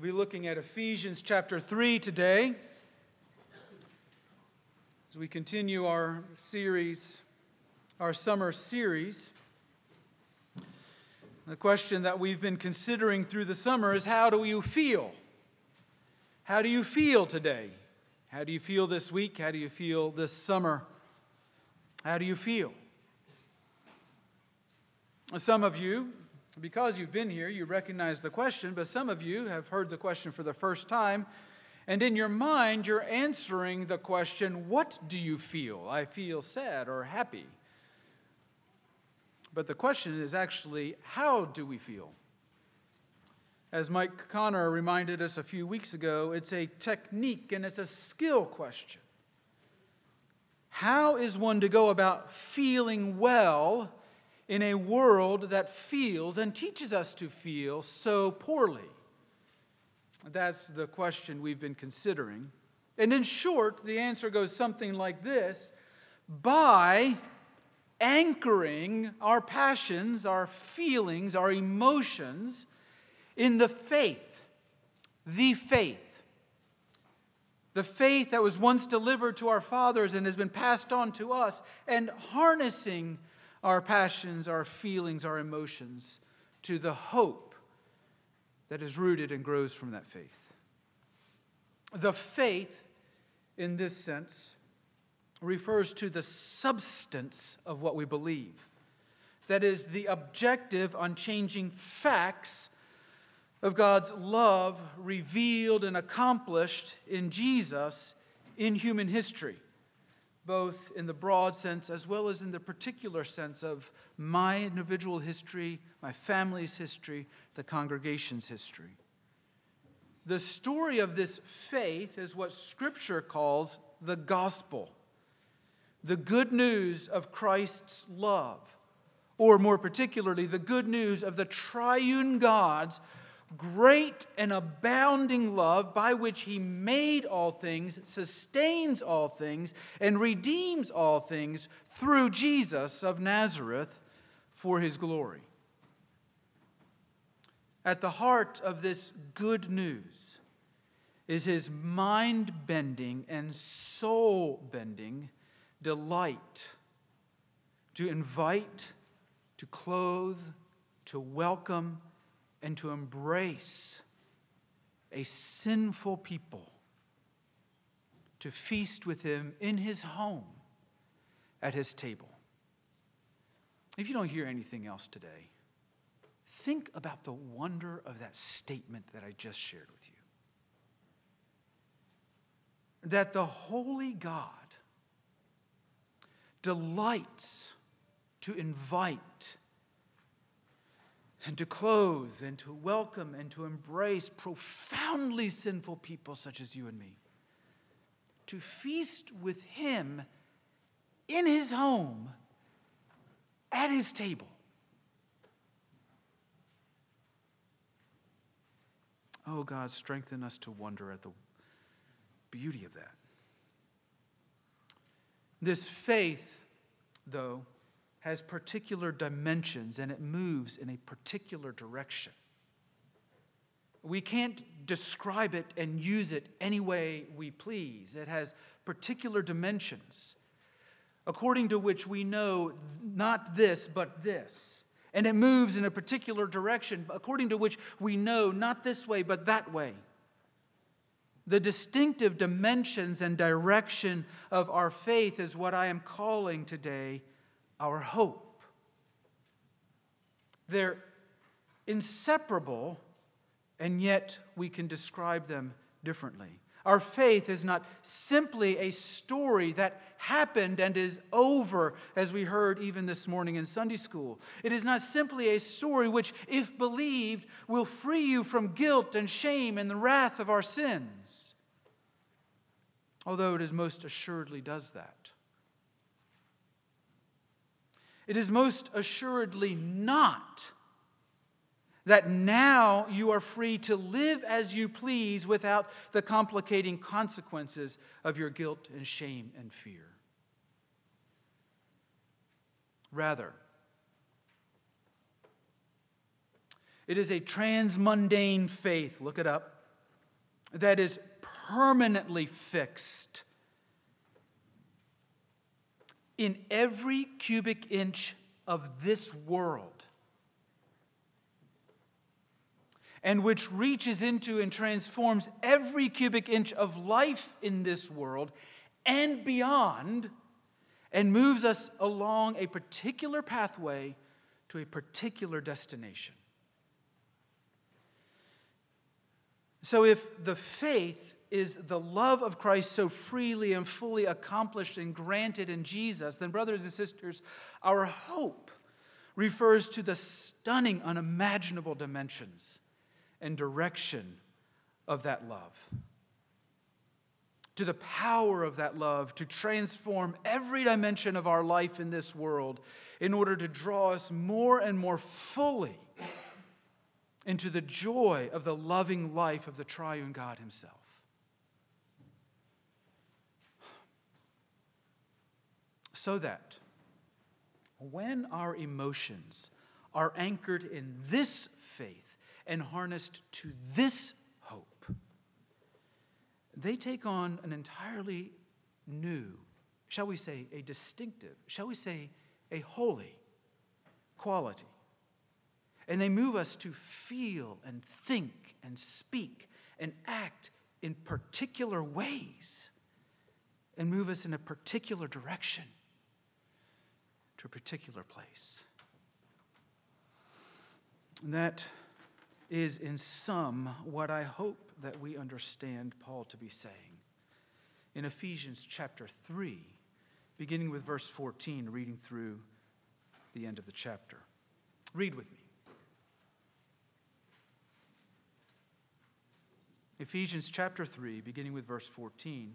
We'll be looking at Ephesians chapter 3 today as we continue our series, our summer series. The question that we've been considering through the summer is how do you feel? How do you feel today? How do you feel this week? How do you feel this summer? How do you feel? Some of you, because you've been here, you recognize the question, but some of you have heard the question for the first time. And in your mind, you're answering the question, What do you feel? I feel sad or happy. But the question is actually, How do we feel? As Mike Connor reminded us a few weeks ago, it's a technique and it's a skill question. How is one to go about feeling well in a world that feels and teaches us to feel so poorly? That's the question we've been considering. And in short, the answer goes something like this by anchoring our passions, our feelings, our emotions in the faith, the faith. The faith that was once delivered to our fathers and has been passed on to us, and harnessing our passions, our feelings, our emotions to the hope that is rooted and grows from that faith. The faith, in this sense, refers to the substance of what we believe. That is, the objective, unchanging facts of God's love revealed and accomplished in Jesus in human history, both in the broad sense as well as in the particular sense of my individual history, my family's history, the congregation's history. The story of this faith is what Scripture calls the gospel, the good news of Christ's love, or more particularly, the good news of the triune God's great and abounding love by which he made all things, sustains all things, and redeems all things through Jesus of Nazareth for his glory. At the heart of this good news is his mind bending and soul bending delight to invite, to clothe, to welcome, and to embrace a sinful people, to feast with him in his home, at his table. If you don't hear anything else today, think about the wonder of that statement that I just shared with you. That the holy God delights to invite and to clothe and to welcome and to embrace profoundly sinful people such as you and me. To feast with Him in His home, at His table. Oh, God, strengthen us to wonder at the beauty of that. This faith, though, has particular dimensions and it moves in a particular direction. We can't describe it and use it any way we please. It has particular dimensions according to which we know not this, but this. And it moves in a particular direction according to which we know not this way, but that way. The distinctive dimensions and direction of our faith is what I am calling today our hope. They're inseparable, and yet we can describe them differently. Our faith is not simply a story that happened and is over, as we heard even this morning in Sunday school. It is not simply a story which, if believed, will free you from guilt and shame and the wrath of our sins, although it is most assuredly does that. It is most assuredly not that now you are free to live as you please without the complicating consequences of your guilt and shame and fear. Rather, it is a transmundane faith, look it up, that is permanently fixed in every cubic inch of this world and which reaches into and transforms every cubic inch of life in this world and beyond, and moves us along a particular pathway to a particular destination. So, if the faith is the love of Christ so freely and fully accomplished and granted in Jesus, then, brothers and sisters, our hope refers to the stunning, unimaginable dimensions and direction of that love. To the power of that love to transform every dimension of our life in this world in order to draw us more and more fully into the joy of the loving life of the triune God Himself. So that when our emotions are anchored in this faith, and harnessed to this hope, they take on an entirely new, shall we say, a distinctive, shall we say, a holy quality. And they move us to feel and think and speak and act in particular ways and move us in a particular direction to a particular place. And that is, in sum, what I hope that we understand Paul to be saying. In Ephesians chapter 3, beginning with verse 14, reading through the end of the chapter. Read with me. Ephesians chapter 3, beginning with verse 14.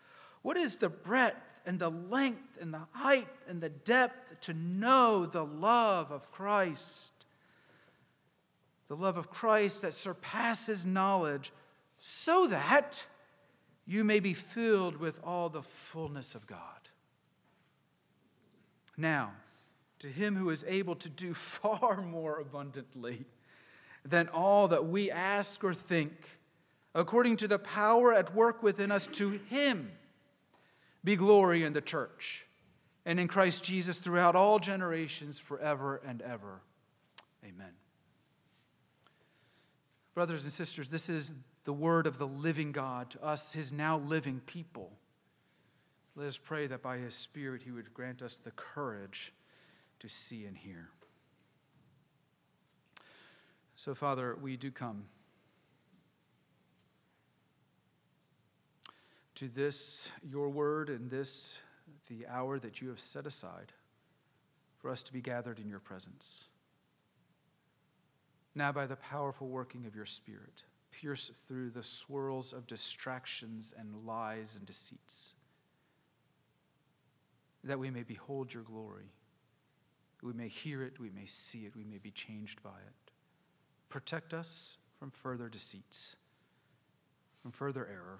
what is the breadth and the length and the height and the depth to know the love of Christ. The love of Christ that surpasses knowledge, so that you may be filled with all the fullness of God. Now, to him who is able to do far more abundantly than all that we ask or think, according to the power at work within us, to him be glory in the church and in Christ Jesus throughout all generations, forever and ever. Amen. Brothers and sisters, this is the word of the living God to us, his now living people. Let us pray that by his Spirit he would grant us the courage to see and hear. So, Father, we do come. To this, your word, and this, the hour that you have set aside for us to be gathered in your presence. Now, by the powerful working of your Spirit, pierce through the swirls of distractions and lies and deceits, that we may behold your glory. We may hear it, we may see it, we may be changed by it. Protect us from further deceits, from further error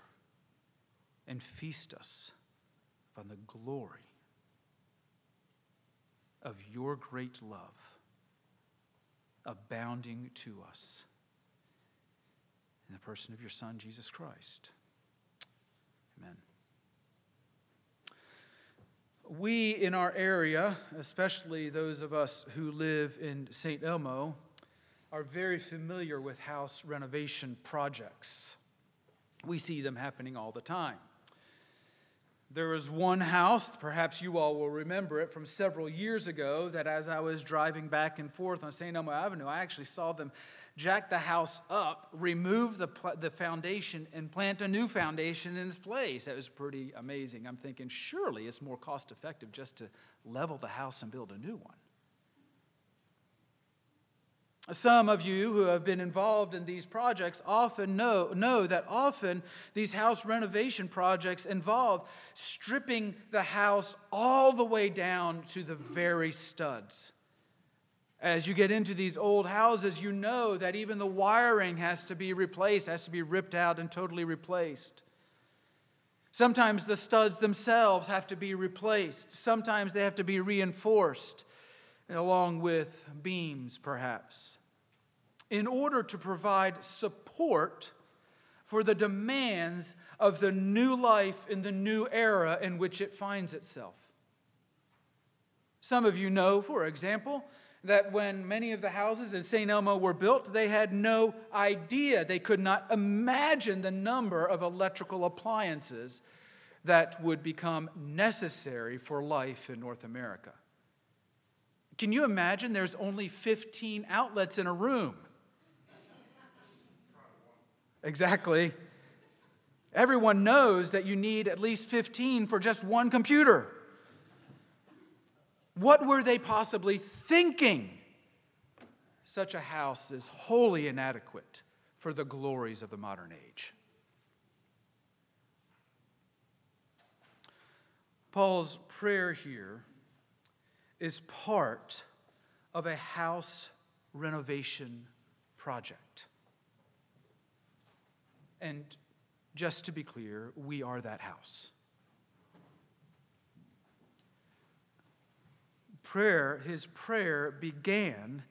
and feast us upon the glory of your great love abounding to us in the person of your Son, Jesus Christ. Amen. We in our area, especially those of us who live in St. Elmo, are very familiar with house renovation projects. We see them happening all the time. There was one house, perhaps you all will remember it from several years ago, that as I was driving back and forth on St. Elmo Avenue, I actually saw them jack the house up, remove the, the foundation, and plant a new foundation in its place. That was pretty amazing. I'm thinking, surely it's more cost effective just to level the house and build a new one. Some of you who have been involved in these projects often know, know that often these house renovation projects involve stripping the house all the way down to the very studs. As you get into these old houses, you know that even the wiring has to be replaced, has to be ripped out and totally replaced. Sometimes the studs themselves have to be replaced. Sometimes they have to be reinforced, along with beams, perhaps in order to provide support for the demands of the new life in the new era in which it finds itself. Some of you know, for example, that when many of the houses in St. Elmo were built, they had no idea, they could not imagine the number of electrical appliances that would become necessary for life in North America. Can you imagine there's only 15 outlets in a room? Exactly. Everyone knows that you need at least 15 for just one computer. What were they possibly thinking? Such a house is wholly inadequate for the glories of the modern age. Paul's prayer here is part of a house renovation project. And just to be clear, we are that house. Prayer, his prayer began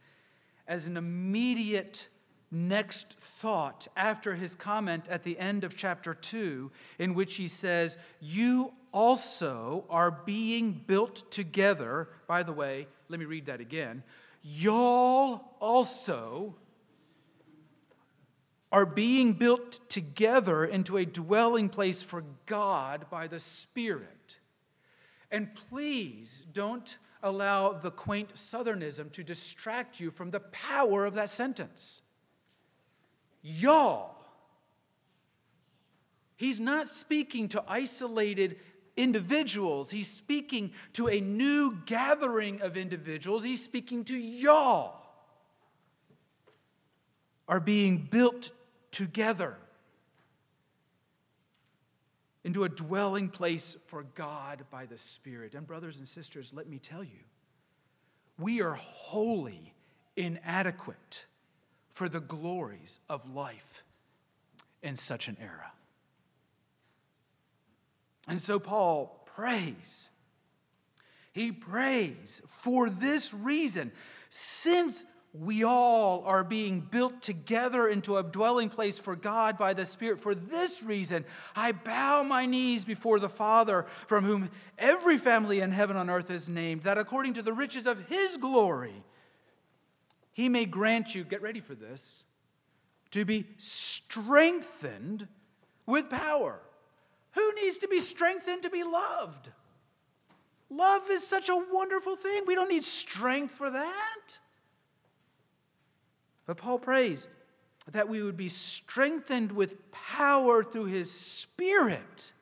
as an immediate next thought after his comment at the end of chapter 2, in which he says, You also are being built together. By the way, let me read that again. Y'all also are being built together into a dwelling place for God by the Spirit. And please don't allow the quaint southernism to distract you from the power of that sentence. Y'all. He's not speaking to isolated individuals, he's speaking to a new gathering of individuals. He's speaking to y'all. Are being built together into a dwelling place for God by the Spirit. And, brothers and sisters, let me tell you, we are wholly inadequate for the glories of life in such an era. And so Paul prays. He prays for this reason. Since we all are being built together into a dwelling place for God by the Spirit. For this reason, I bow my knees before the Father, from whom every family in heaven and earth is named, that according to the riches of his glory, he may grant you, get ready for this, to be strengthened with power. Who needs to be strengthened to be loved? Love is such a wonderful thing. We don't need strength for that. But Paul prays that we would be strengthened with power through his Spirit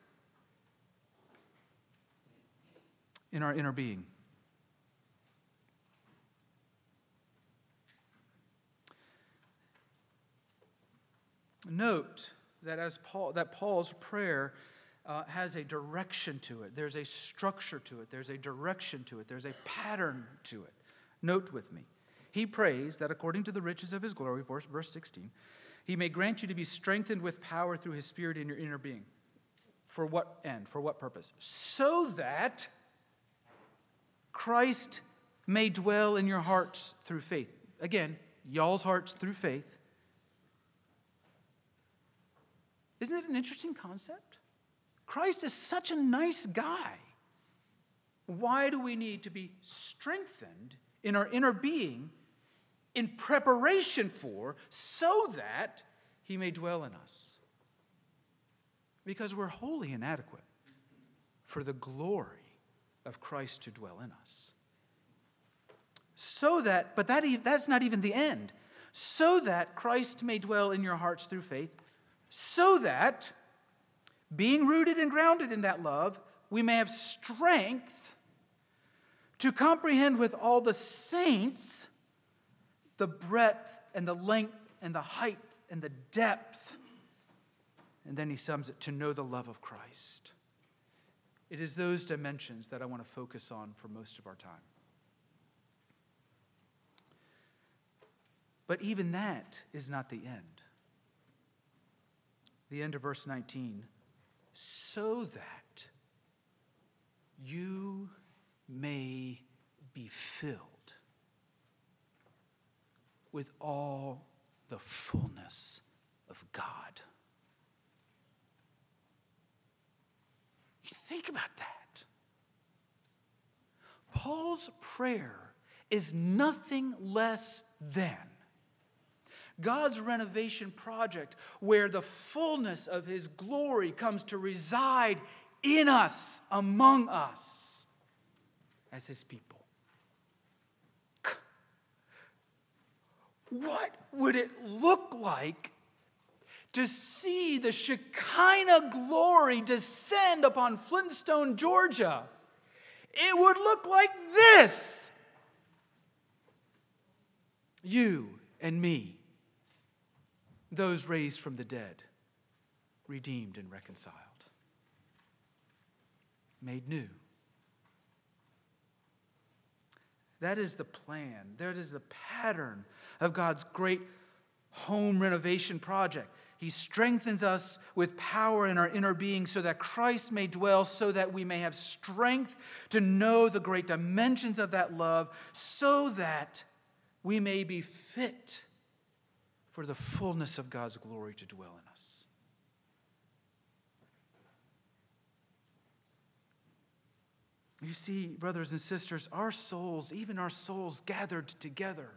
in our inner being. Note that as Paul that Paul's prayer uh, has a direction to it. There's a structure to it. There's a direction to it. There's a pattern to it. Note with me. He prays that according to the riches of his glory, verse 16, he may grant you to be strengthened with power through his spirit in your inner being. For what end? For what purpose? So that Christ may dwell in your hearts through faith. Again, y'all's hearts through faith. Isn't it an interesting concept? Christ is such a nice guy. Why do we need to be strengthened in our inner being in preparation for, so that he may dwell in us. Because we're wholly inadequate for the glory of Christ to dwell in us. So that, but that, that's not even the end. So that Christ may dwell in your hearts through faith, so that, being rooted and grounded in that love, we may have strength to comprehend with all the saints the breadth and the length and the height and the depth. And then he sums it to know the love of Christ. It is those dimensions that I want to focus on for most of our time. But even that is not the end. The end of verse 19 so that you may be filled with all the fullness of God. You think about that. Paul's prayer is nothing less than God's renovation project, where the fullness of His glory comes to reside in us, among us, as His people. What would it look like to see the Shekinah glory descend upon Flintstone, Georgia? It would look like this you and me those raised from the dead, redeemed and reconciled, made new. That is the plan. That is the pattern of God's great home renovation project. He strengthens us with power in our inner being so that Christ may dwell, so that we may have strength to know the great dimensions of that love, so that we may be fit for the fullness of God's glory to dwell in us. You see, brothers and sisters, our souls, even our souls gathered together,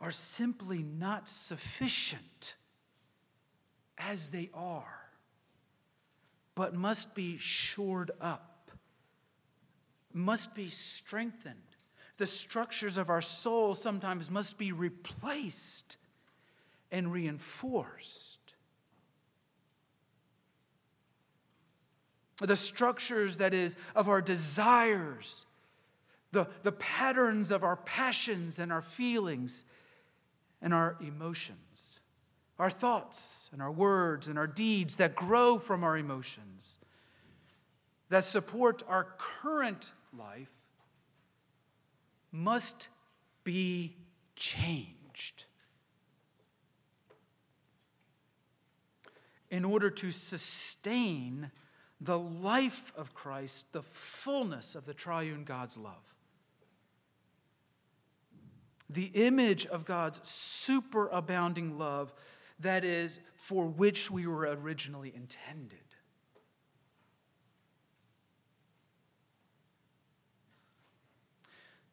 are simply not sufficient as they are, but must be shored up, must be strengthened. The structures of our soul sometimes must be replaced and reinforced. The structures, that is, of our desires, the, the patterns of our passions and our feelings and our emotions, our thoughts and our words and our deeds that grow from our emotions, that support our current life, must be changed. In order to sustain the life of Christ, the fullness of the triune God's love. The image of God's superabounding love, that is, for which we were originally intended.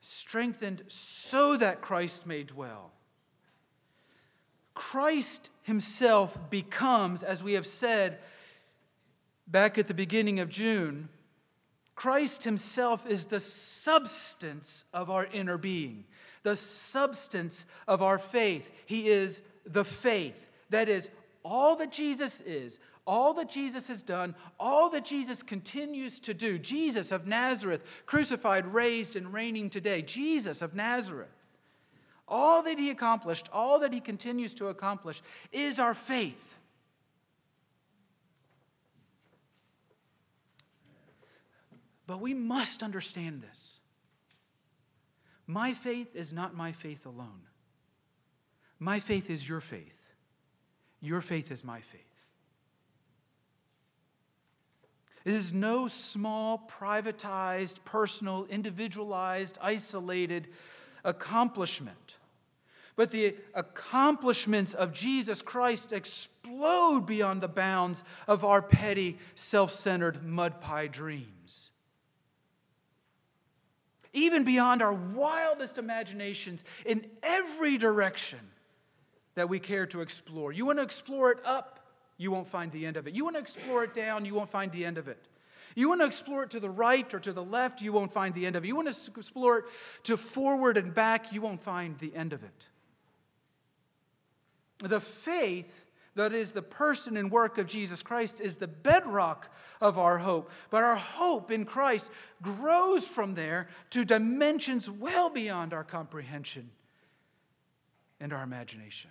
Strengthened so that Christ may dwell Christ himself becomes, as we have said back at the beginning of June, Christ himself is the substance of our inner being, the substance of our faith. He is the faith. That is, all that Jesus is, all that Jesus has done, all that Jesus continues to do. Jesus of Nazareth, crucified, raised, and reigning today. Jesus of Nazareth. All that he accomplished, all that he continues to accomplish, is our faith. But we must understand this. My faith is not my faith alone. My faith is your faith. Your faith is my faith. It is no small, privatized, personal, individualized, isolated accomplishment. But the accomplishments of Jesus Christ explode beyond the bounds of our petty, self centered mud pie dreams. Even beyond our wildest imaginations in every direction that we care to explore. You want to explore it up, you won't find the end of it. You want to explore it down, you won't find the end of it. You want to explore it to the right or to the left, you won't find the end of it. You want to explore it to forward and back, you won't find the end of it. The faith that is the person and work of Jesus Christ is the bedrock of our hope. But our hope in Christ grows from there to dimensions well beyond our comprehension and our imagination.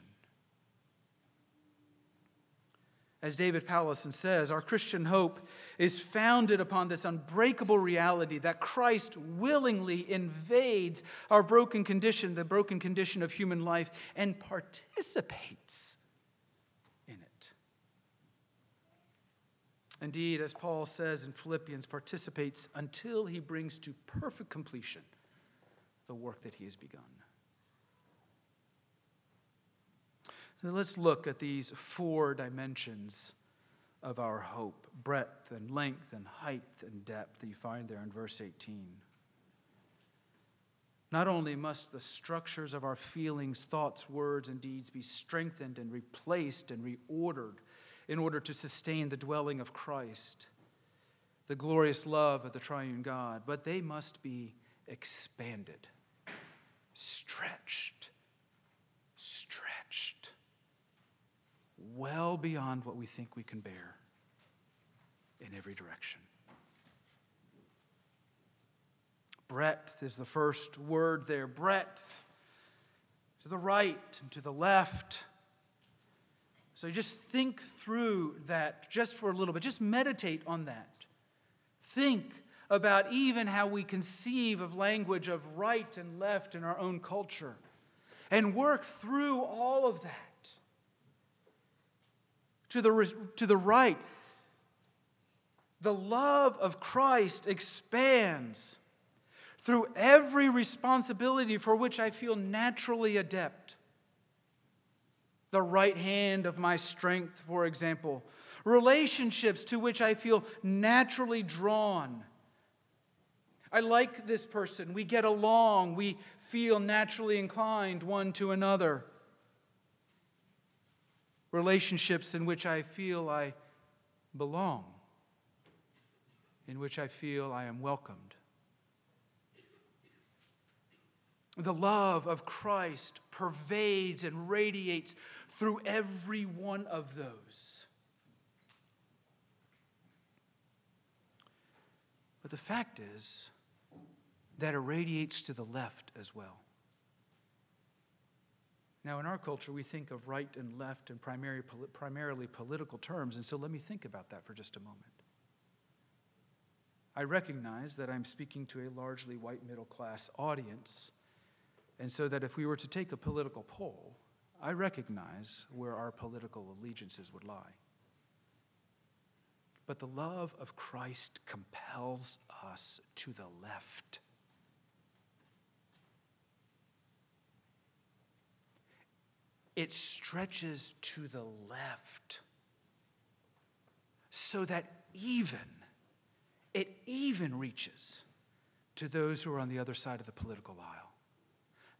As David Powlison says, our Christian hope is founded upon this unbreakable reality that Christ willingly invades our broken condition, the broken condition of human life, and participates in it. Indeed, as Paul says in Philippians, participates until he brings to perfect completion the work that he has begun. So let's look at these four dimensions of our hope breadth and length and height and depth that you find there in verse 18. Not only must the structures of our feelings, thoughts, words, and deeds be strengthened and replaced and reordered in order to sustain the dwelling of Christ, the glorious love of the triune God, but they must be expanded, stretched, stretched well beyond what we think we can bear in every direction. Breadth is the first word there. Breadth to the right and to the left. So just think through that just for a little bit. Just meditate on that. Think about even how we conceive of language of right and left in our own culture and work through all of that to the, to the right. The love of Christ expands through every responsibility for which I feel naturally adept. The right hand of my strength, for example, relationships to which I feel naturally drawn. I like this person. We get along. We feel naturally inclined one to another relationships in which I feel I belong, in which I feel I am welcomed. The love of Christ pervades and radiates through every one of those. But the fact is that it radiates to the left as well. Now, in our culture, we think of right and left in primary, primarily political terms, and so let me think about that for just a moment. I recognize that I'm speaking to a largely white middle class audience, and so that if we were to take a political poll, I recognize where our political allegiances would lie. But the love of Christ compels us to the left. It stretches to the left so that even, it even reaches to those who are on the other side of the political aisle.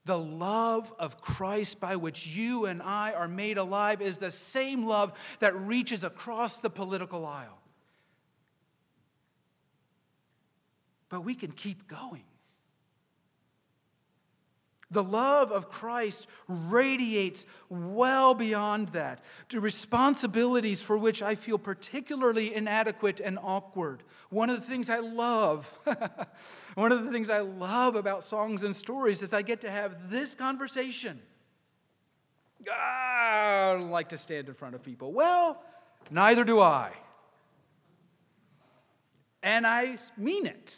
The love of Christ by which you and I are made alive is the same love that reaches across the political aisle. But we can keep going. The love of Christ radiates well beyond that to responsibilities for which I feel particularly inadequate and awkward. One of the things I love, one of the things I love about songs and stories is I get to have this conversation. Ah, I don't like to stand in front of people. Well, neither do I. And I mean it.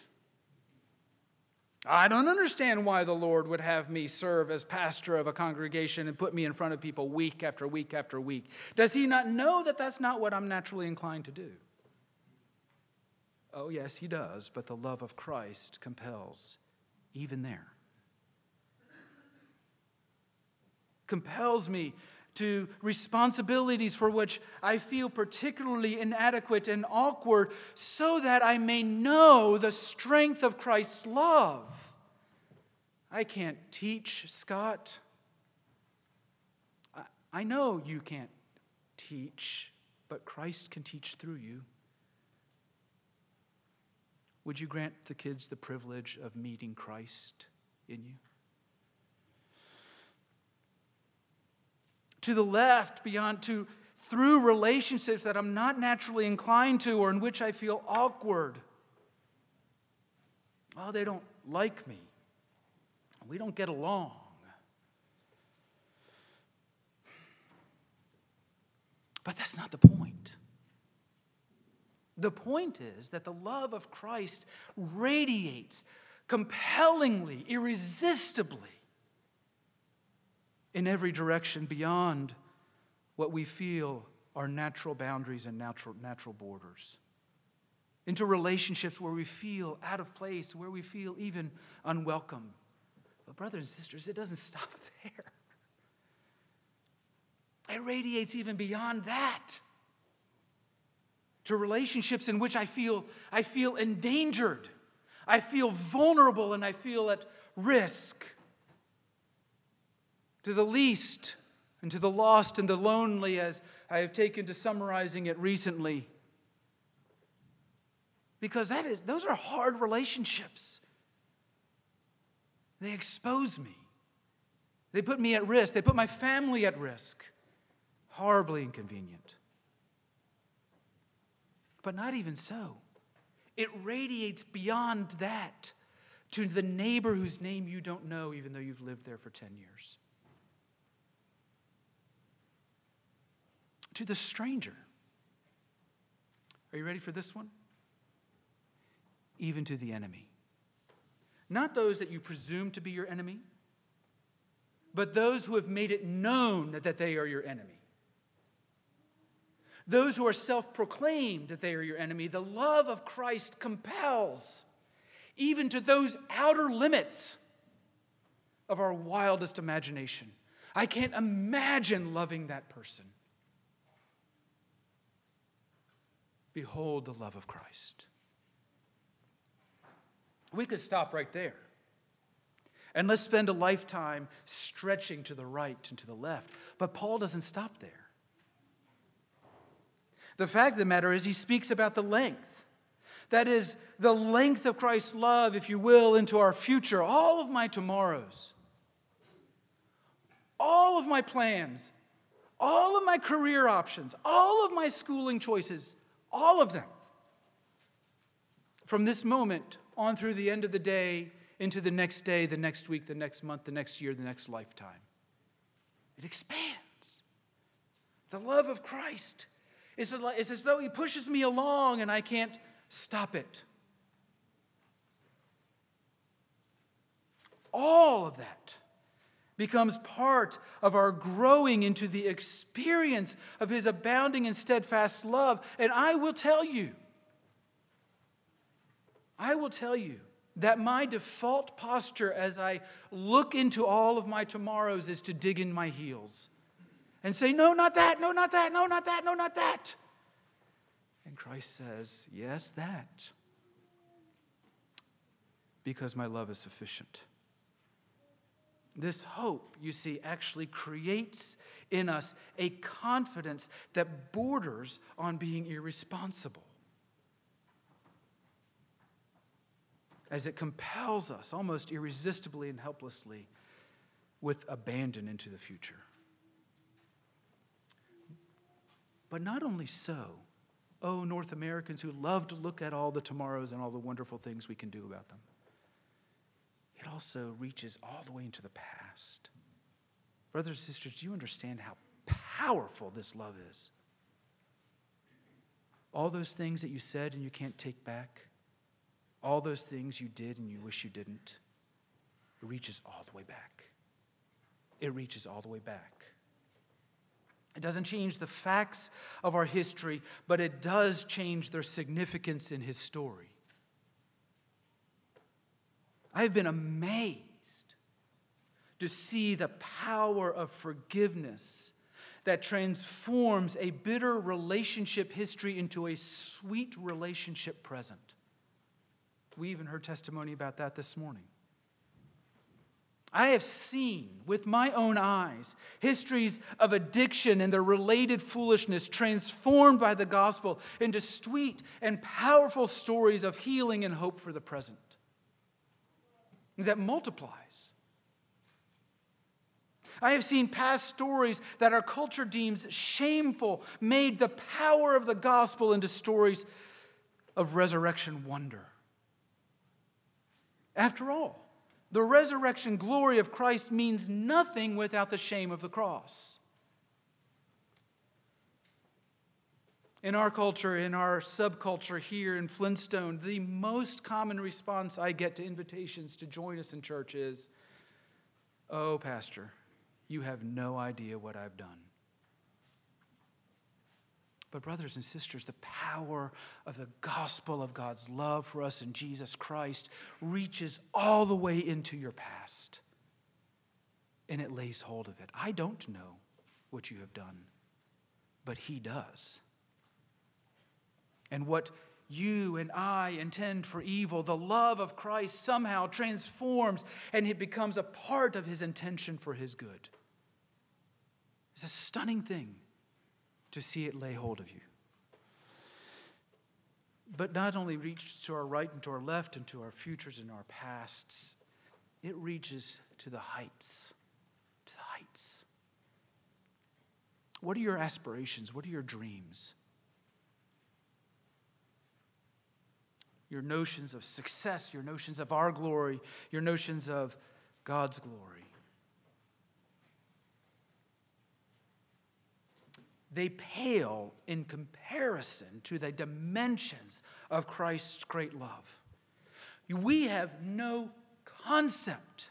I don't understand why the Lord would have me serve as pastor of a congregation and put me in front of people week after week after week. Does he not know that that's not what I'm naturally inclined to do? Oh, yes, he does, but the love of Christ compels even there. Compels me to responsibilities for which I feel particularly inadequate and awkward, so that I may know the strength of Christ's love. I can't teach, Scott. I know you can't teach, but Christ can teach through you. Would you grant the kids the privilege of meeting Christ in you? to the left, beyond to through relationships that I'm not naturally inclined to or in which I feel awkward. Well, they don't like me. We don't get along. But that's not the point. The point is that the love of Christ radiates compellingly, irresistibly in every direction beyond what we feel are natural boundaries and natural, natural borders. Into relationships where we feel out of place, where we feel even unwelcome. But, brothers and sisters, it doesn't stop there. It radiates even beyond that to relationships in which I feel, I feel endangered, I feel vulnerable, and I feel at risk. To the least, and to the lost and the lonely, as I have taken to summarizing it recently. Because that is, those are hard relationships. They expose me. They put me at risk. They put my family at risk. Horribly inconvenient. But not even so. It radiates beyond that to the neighbor whose name you don't know, even though you've lived there for 10 years. To the stranger. Are you ready for this one? Even to the enemy. Not those that you presume to be your enemy, but those who have made it known that they are your enemy. Those who are self proclaimed that they are your enemy, the love of Christ compels, even to those outer limits of our wildest imagination. I can't imagine loving that person. Behold the love of Christ. We could stop right there. And let's spend a lifetime stretching to the right and to the left. But Paul doesn't stop there. The fact of the matter is, he speaks about the length. That is, the length of Christ's love, if you will, into our future, all of my tomorrows, all of my plans, all of my career options, all of my schooling choices, all of them. From this moment on through the end of the day, into the next day, the next week, the next month, the next year, the next lifetime. It expands. The love of Christ is as though he pushes me along and I can't stop it. All of that becomes part of our growing into the experience of his abounding and steadfast love. And I will tell you, I will tell you that my default posture as I look into all of my tomorrows is to dig in my heels and say, No, not that, no, not that, no, not that, no, not that. And Christ says, Yes, that. Because my love is sufficient. This hope, you see, actually creates in us a confidence that borders on being irresponsible. As it compels us almost irresistibly and helplessly with abandon into the future. But not only so, oh, North Americans who love to look at all the tomorrows and all the wonderful things we can do about them, it also reaches all the way into the past. Brothers and sisters, do you understand how powerful this love is? All those things that you said and you can't take back, all those things you did and you wish you didn't, it reaches all the way back. It reaches all the way back. It doesn't change the facts of our history, but it does change their significance in his story. I've been amazed to see the power of forgiveness that transforms a bitter relationship history into a sweet relationship present. We even heard testimony about that this morning. I have seen with my own eyes histories of addiction and their related foolishness transformed by the gospel into sweet and powerful stories of healing and hope for the present that multiplies. I have seen past stories that our culture deems shameful, made the power of the gospel into stories of resurrection wonder. After all, the resurrection glory of Christ means nothing without the shame of the cross. In our culture, in our subculture here in Flintstone, the most common response I get to invitations to join us in church is, Oh, Pastor, you have no idea what I've done. But, brothers and sisters, the power of the gospel of God's love for us in Jesus Christ reaches all the way into your past and it lays hold of it. I don't know what you have done, but He does. And what you and I intend for evil, the love of Christ somehow transforms and it becomes a part of His intention for His good. It's a stunning thing to see it lay hold of you. But not only reaches to our right and to our left and to our futures and our pasts, it reaches to the heights. To the heights. What are your aspirations? What are your dreams? Your notions of success, your notions of our glory, your notions of God's glory. they pale in comparison to the dimensions of Christ's great love. We have no concept.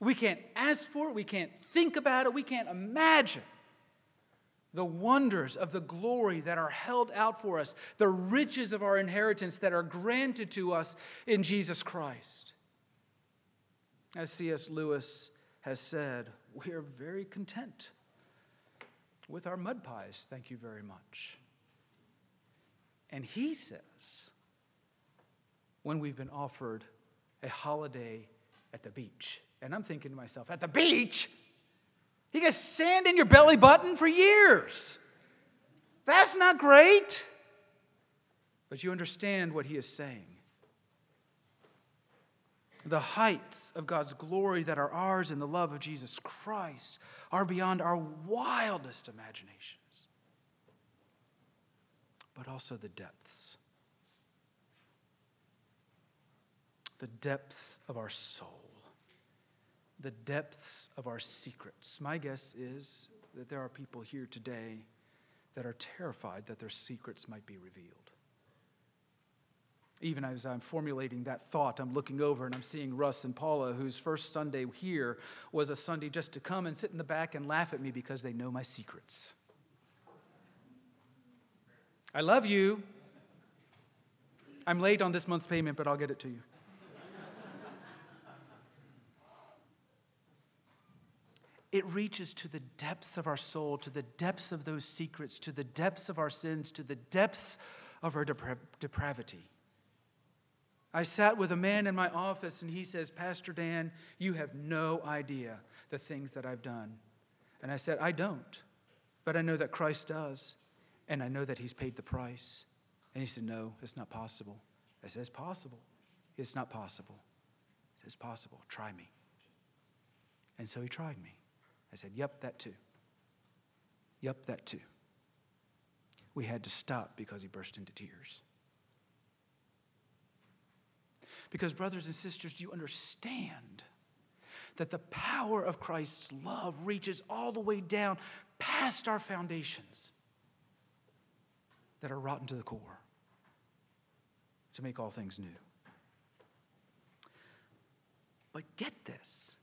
We can't ask for it, we can't think about it, we can't imagine the wonders of the glory that are held out for us, the riches of our inheritance that are granted to us in Jesus Christ. As C.S. Lewis has said, we are very content with our mud pies, thank you very much. And he says, when we've been offered a holiday at the beach, and I'm thinking to myself, at the beach? You get sand in your belly button for years. That's not great. But you understand what he is saying the heights of God's glory that are ours in the love of Jesus Christ are beyond our wildest imaginations, but also the depths. The depths of our soul, the depths of our secrets. My guess is that there are people here today that are terrified that their secrets might be revealed. Even as I'm formulating that thought, I'm looking over and I'm seeing Russ and Paula, whose first Sunday here was a Sunday just to come and sit in the back and laugh at me because they know my secrets. I love you. I'm late on this month's payment, but I'll get it to you. It reaches to the depths of our soul, to the depths of those secrets, to the depths of our sins, to the depths of our depra- depravity. I sat with a man in my office and he says, Pastor Dan, you have no idea the things that I've done. And I said, I don't, but I know that Christ does, and I know that he's paid the price. And he said, No, it's not possible. I said, It's possible. It's not possible. It's possible. Try me. And so he tried me. I said, Yep, that too. Yep, that too. We had to stop because he burst into tears. Because, brothers and sisters, do you understand that the power of Christ's love reaches all the way down past our foundations that are rotten to the core to make all things new. But get this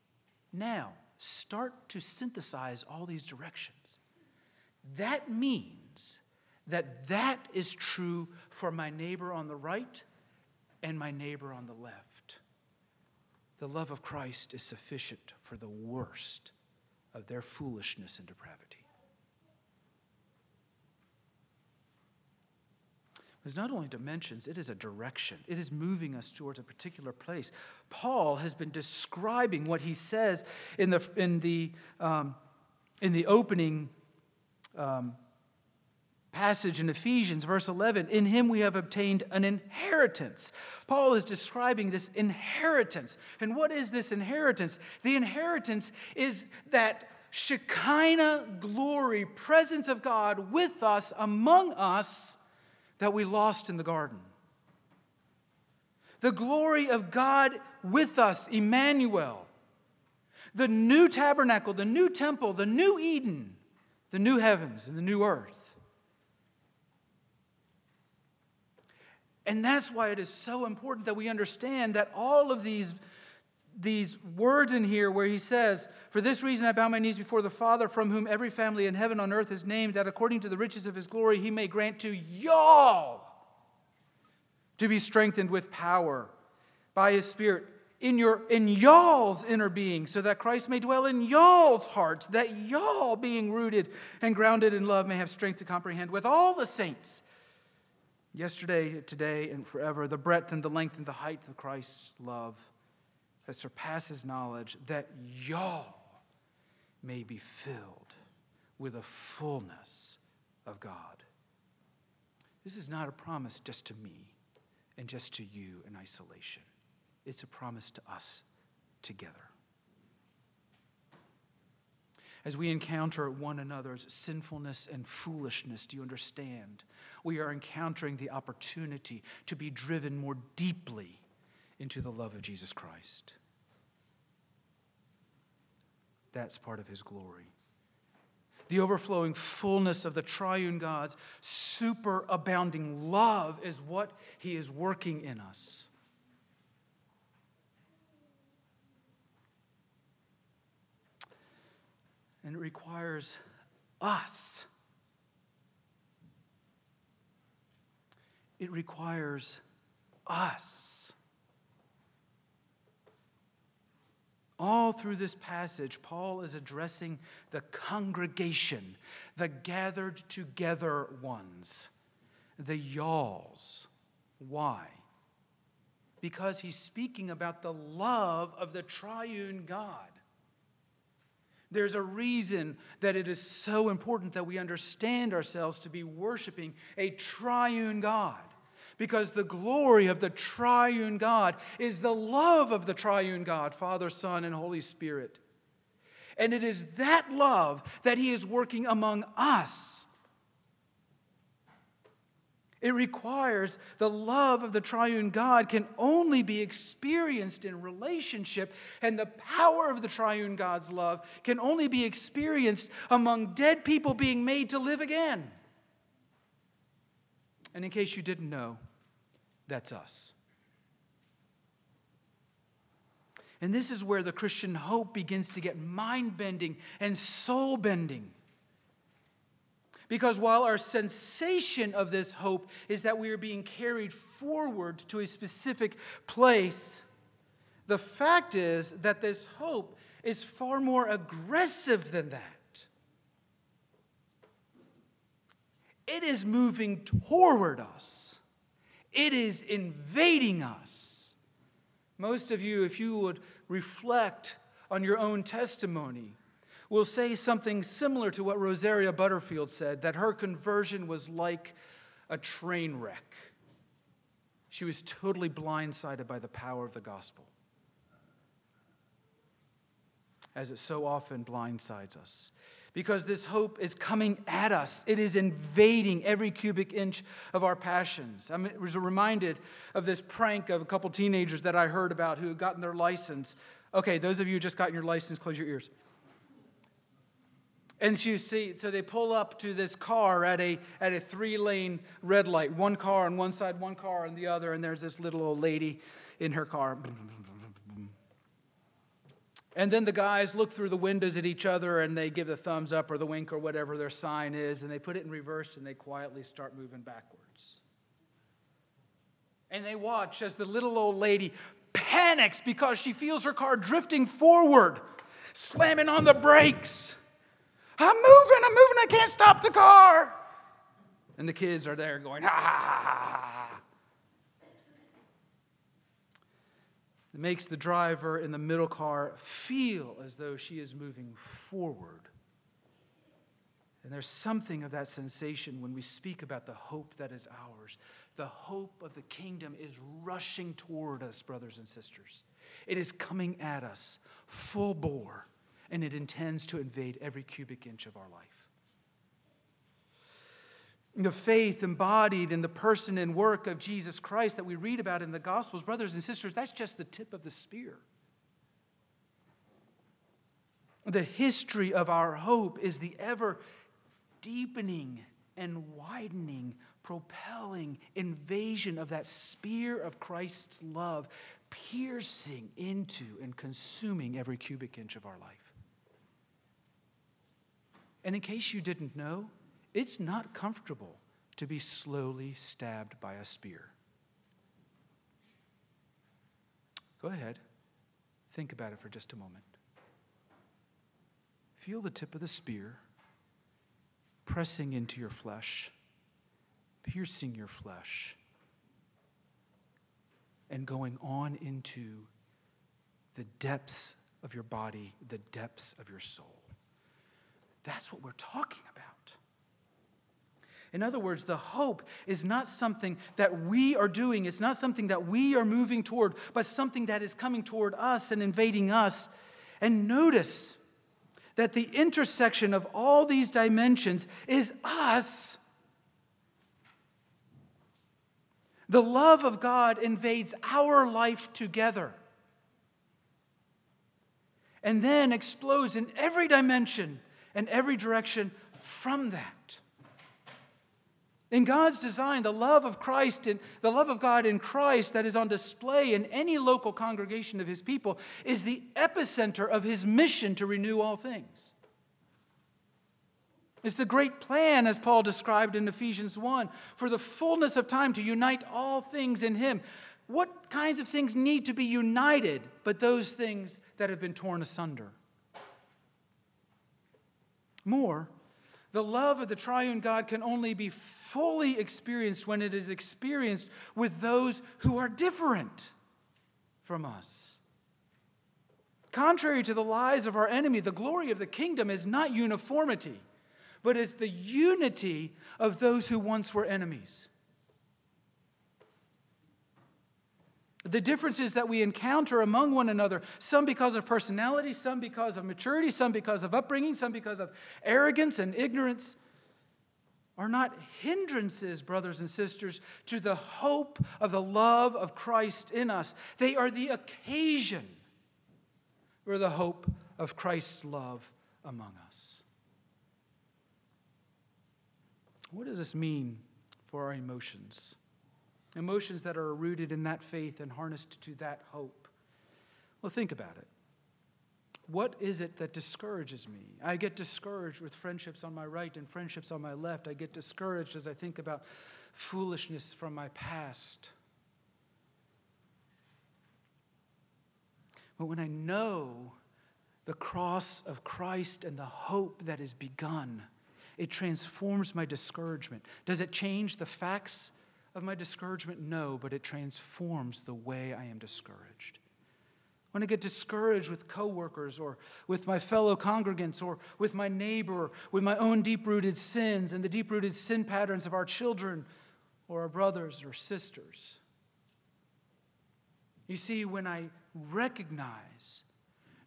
now, start to synthesize all these directions. That means that that is true for my neighbor on the right and my neighbor on the left. The love of Christ is sufficient for the worst of their foolishness and depravity. It's not only dimensions, it is a direction. It is moving us towards a particular place. Paul has been describing what he says in the, in the, um, in the opening um, passage in Ephesians, verse 11, in him we have obtained an inheritance. Paul is describing this inheritance. And what is this inheritance? The inheritance is that Shekinah glory, presence of God with us, among us, that we lost in the garden. The glory of God with us, Emmanuel. The new tabernacle, the new temple, the new Eden, the new heavens and the new earth. And that's why it is so important that we understand that all of these these words in here, where he says, For this reason I bow my knees before the Father, from whom every family in heaven on earth is named, that according to the riches of his glory he may grant to y'all to be strengthened with power by his Spirit in your in y'all's inner being so that Christ may dwell in y'all's hearts that y'all being rooted and grounded in love may have strength to comprehend with all the saints yesterday today and forever the breadth and the length and the height of Christ's love that surpasses knowledge that y'all may be filled with a fullness of God this is not a promise just to me and just to you in isolation it's a promise to us together. As we encounter one another's sinfulness and foolishness, do you understand? We are encountering the opportunity to be driven more deeply into the love of Jesus Christ. That's part of his glory. The overflowing fullness of the triune God's superabounding love is what he is working in us. and it requires us. It requires us. All through this passage, Paul is addressing the congregation, the gathered together ones, the y'alls. Why? Because he's speaking about the love of the triune God. There's a reason that it is so important that we understand ourselves to be worshiping a triune God. Because the glory of the triune God is the love of the triune God, Father, Son, and Holy Spirit. And it is that love that He is working among us it requires the love of the triune God can only be experienced in relationship, and the power of the triune God's love can only be experienced among dead people being made to live again. And in case you didn't know, that's us. And this is where the Christian hope begins to get mind bending and soul bending. Because while our sensation of this hope is that we are being carried forward to a specific place, the fact is that this hope is far more aggressive than that. It is moving toward us, it is invading us. Most of you, if you would reflect on your own testimony, will say something similar to what Rosaria Butterfield said that her conversion was like a train wreck. She was totally blindsided by the power of the gospel, as it so often blindsides us. Because this hope is coming at us. It is invading every cubic inch of our passions. I was reminded of this prank of a couple teenagers that I heard about who had gotten their license. Okay, those of you who just gotten your license, close your ears. And so you see, so they pull up to this car at a, at a three lane red light, one car on one side, one car on the other, and there's this little old lady in her car. And then the guys look through the windows at each other and they give the thumbs up or the wink or whatever their sign is, and they put it in reverse and they quietly start moving backwards. And they watch as the little old lady panics because she feels her car drifting forward, slamming on the brakes. I'm moving, I'm moving, I can't stop the car. And the kids are there going, ha It makes the driver in the middle car feel as though she is moving forward. And there's something of that sensation when we speak about the hope that is ours. The hope of the kingdom is rushing toward us, brothers and sisters. It is coming at us full bore and it intends to invade every cubic inch of our life. The faith embodied in the person and work of Jesus Christ that we read about in the Gospels, brothers and sisters, that's just the tip of the spear. The history of our hope is the ever deepening and widening, propelling invasion of that spear of Christ's love, piercing into and consuming every cubic inch of our life. And in case you didn't know, it's not comfortable to be slowly stabbed by a spear. Go ahead, think about it for just a moment. Feel the tip of the spear pressing into your flesh, piercing your flesh, and going on into the depths of your body, the depths of your soul. That's what we're talking about. In other words, the hope is not something that we are doing, it's not something that we are moving toward, but something that is coming toward us and invading us. And notice, that the intersection of all these dimensions is us. The love of God invades our life together and then explodes in every dimension and every direction from that. In God's design, the love of Christ and the love of God in Christ that is on display in any local congregation of his people is the epicenter of his mission to renew all things. It's the great plan, as Paul described in Ephesians 1, for the fullness of time to unite all things in him. What kinds of things need to be united but those things that have been torn asunder? More, the love of the triune God can only be fully experienced when it is experienced with those who are different from us. Contrary to the lies of our enemy, the glory of the kingdom is not uniformity, but it's the unity of those who once were enemies. The differences that we encounter among one another, some because of personality, some because of maturity, some because of upbringing, some because of arrogance and ignorance, are not hindrances, brothers and sisters, to the hope of the love of Christ in us. They are the occasion for the hope of Christ's love among us. What does this mean for our emotions? Emotions that are rooted in that faith and harnessed to that hope. Well, think about it. What is it that discourages me? I get discouraged with friendships on my right and friendships on my left. I get discouraged as I think about foolishness from my past. But when I know the cross of Christ and the hope that is begun, it transforms my discouragement. Does it change the facts of my discouragement? No, but it transforms the way I am discouraged. When I get discouraged with coworkers or with my fellow congregants or with my neighbor, with my own deep rooted sins and the deep rooted sin patterns of our children or our brothers or sisters. You see, when I recognize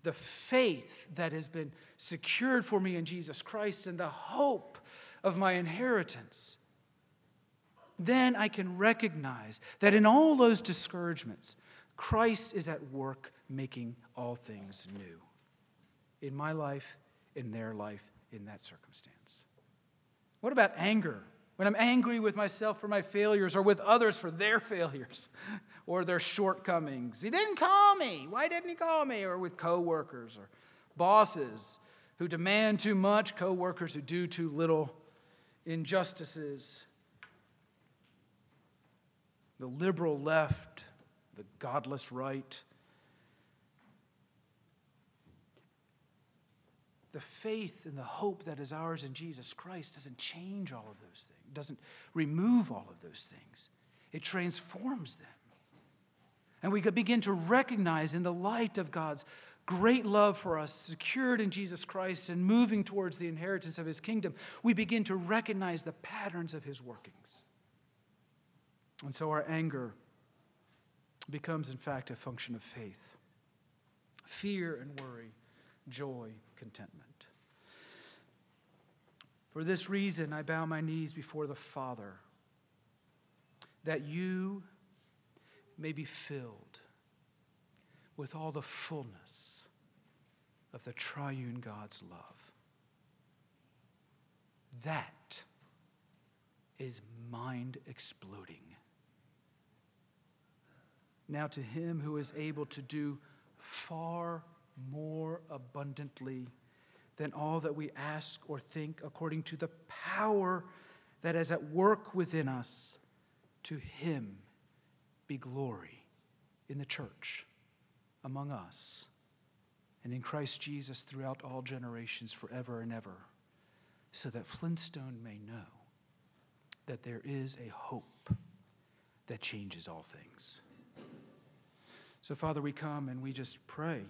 the faith that has been secured for me in Jesus Christ and the hope of my inheritance, then I can recognize that in all those discouragements, Christ is at work making all things new. In my life, in their life, in that circumstance. What about anger? When I'm angry with myself for my failures or with others for their failures or their shortcomings. He didn't call me. Why didn't he call me? Or with coworkers or bosses who demand too much, coworkers who do too little, injustices the liberal left, the godless right. The faith and the hope that is ours in Jesus Christ doesn't change all of those things, doesn't remove all of those things. It transforms them. And we could begin to recognize in the light of God's great love for us, secured in Jesus Christ and moving towards the inheritance of his kingdom, we begin to recognize the patterns of his workings. And so our anger becomes, in fact, a function of faith. Fear and worry, joy, contentment. For this reason, I bow my knees before the Father, that you may be filled with all the fullness of the triune God's love. That is mind exploding. Now, to him who is able to do far more abundantly than all that we ask or think, according to the power that is at work within us, to him be glory in the church, among us, and in Christ Jesus throughout all generations, forever and ever, so that Flintstone may know that there is a hope that changes all things. So, Father, we come and we just pray